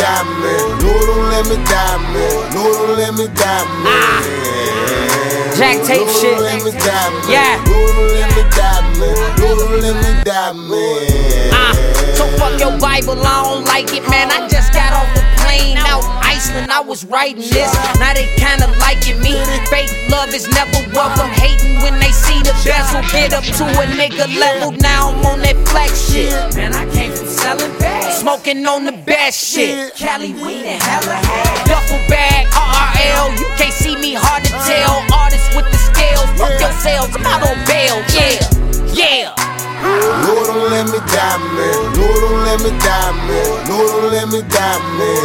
die, man. Lord, don't let me die, man. Lord, don't let me die, man. Jack tape shit. don't let me die. Yeah. Lord, don't let me die, man. Lord, don't let me die, man. Uh, so fuck your Bible, I don't like it, man. I just got off the plane out Iceland, I was writing this. Now they kinda liking me. Fake love is never welcome. Get up to a nigga level. Now I'm on that flex shit. Man, I came from selling bags. Smoking on the best shit. Cali weed and hella hair. Duffel bag, RRL. You can't see me, hard to tell. Uh-huh. Artists with the scales. Fuck yourselves, I'm out on bail. Yeah, yeah. Lord, don't let me die, man. Lord, don't let me die, man. Lord, don't let me die, man.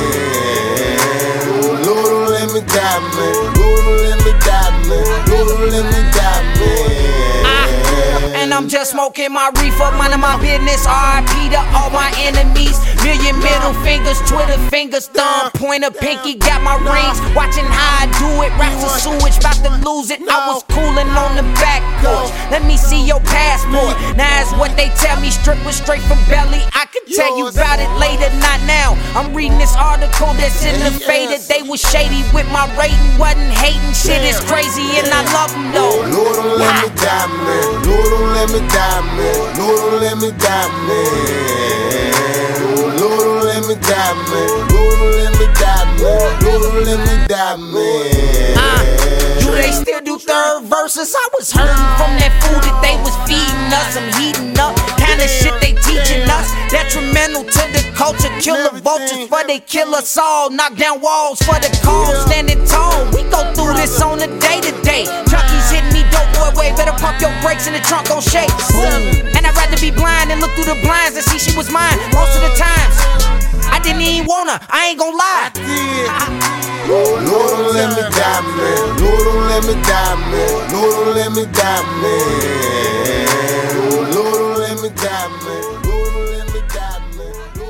Lord, don't let me die, man. Lord, don't let me die, man. Lord, I'm just smoking my reefer, minding my business. RIP to all my enemies. Million middle fingers, Twitter fingers, thumb, pointer, pinky, got my rings. Watching how I do it, raps of sewage, about to lose it. I was cooling on the back porch. Let me see your passport. Now it's what they tell me, strippers straight from belly. I could tell you about it later, not now. I'm reading this article that's in the Fader. They was shady with my rating, wasn't hating. Shit is crazy and I love them though. Die, man. Lord, don't let me die, man. Lord, don't let me die, man. Lord, don't let me die, man. Lord, don't let me die, man. Lord, don't let me die, man. Uh, do they still do third verses? I was hurting from that food that they was feeding us. I'm heating up, kind of shit they teaching us. Detrimental to the culture. Killer vultures for they kill us all. Knock down walls for the cause. Standing tall. We in the trunk on shakes. And I'd rather be blind than look through the blinds and see she was mine most of the times. I didn't even wanna, I ain't gonna lie. Lord, don't let me die, man. Lord, don't let me die, man. Lord, don't let me die, man. Lord, don't let me die, man. Lord, don't let me die, man.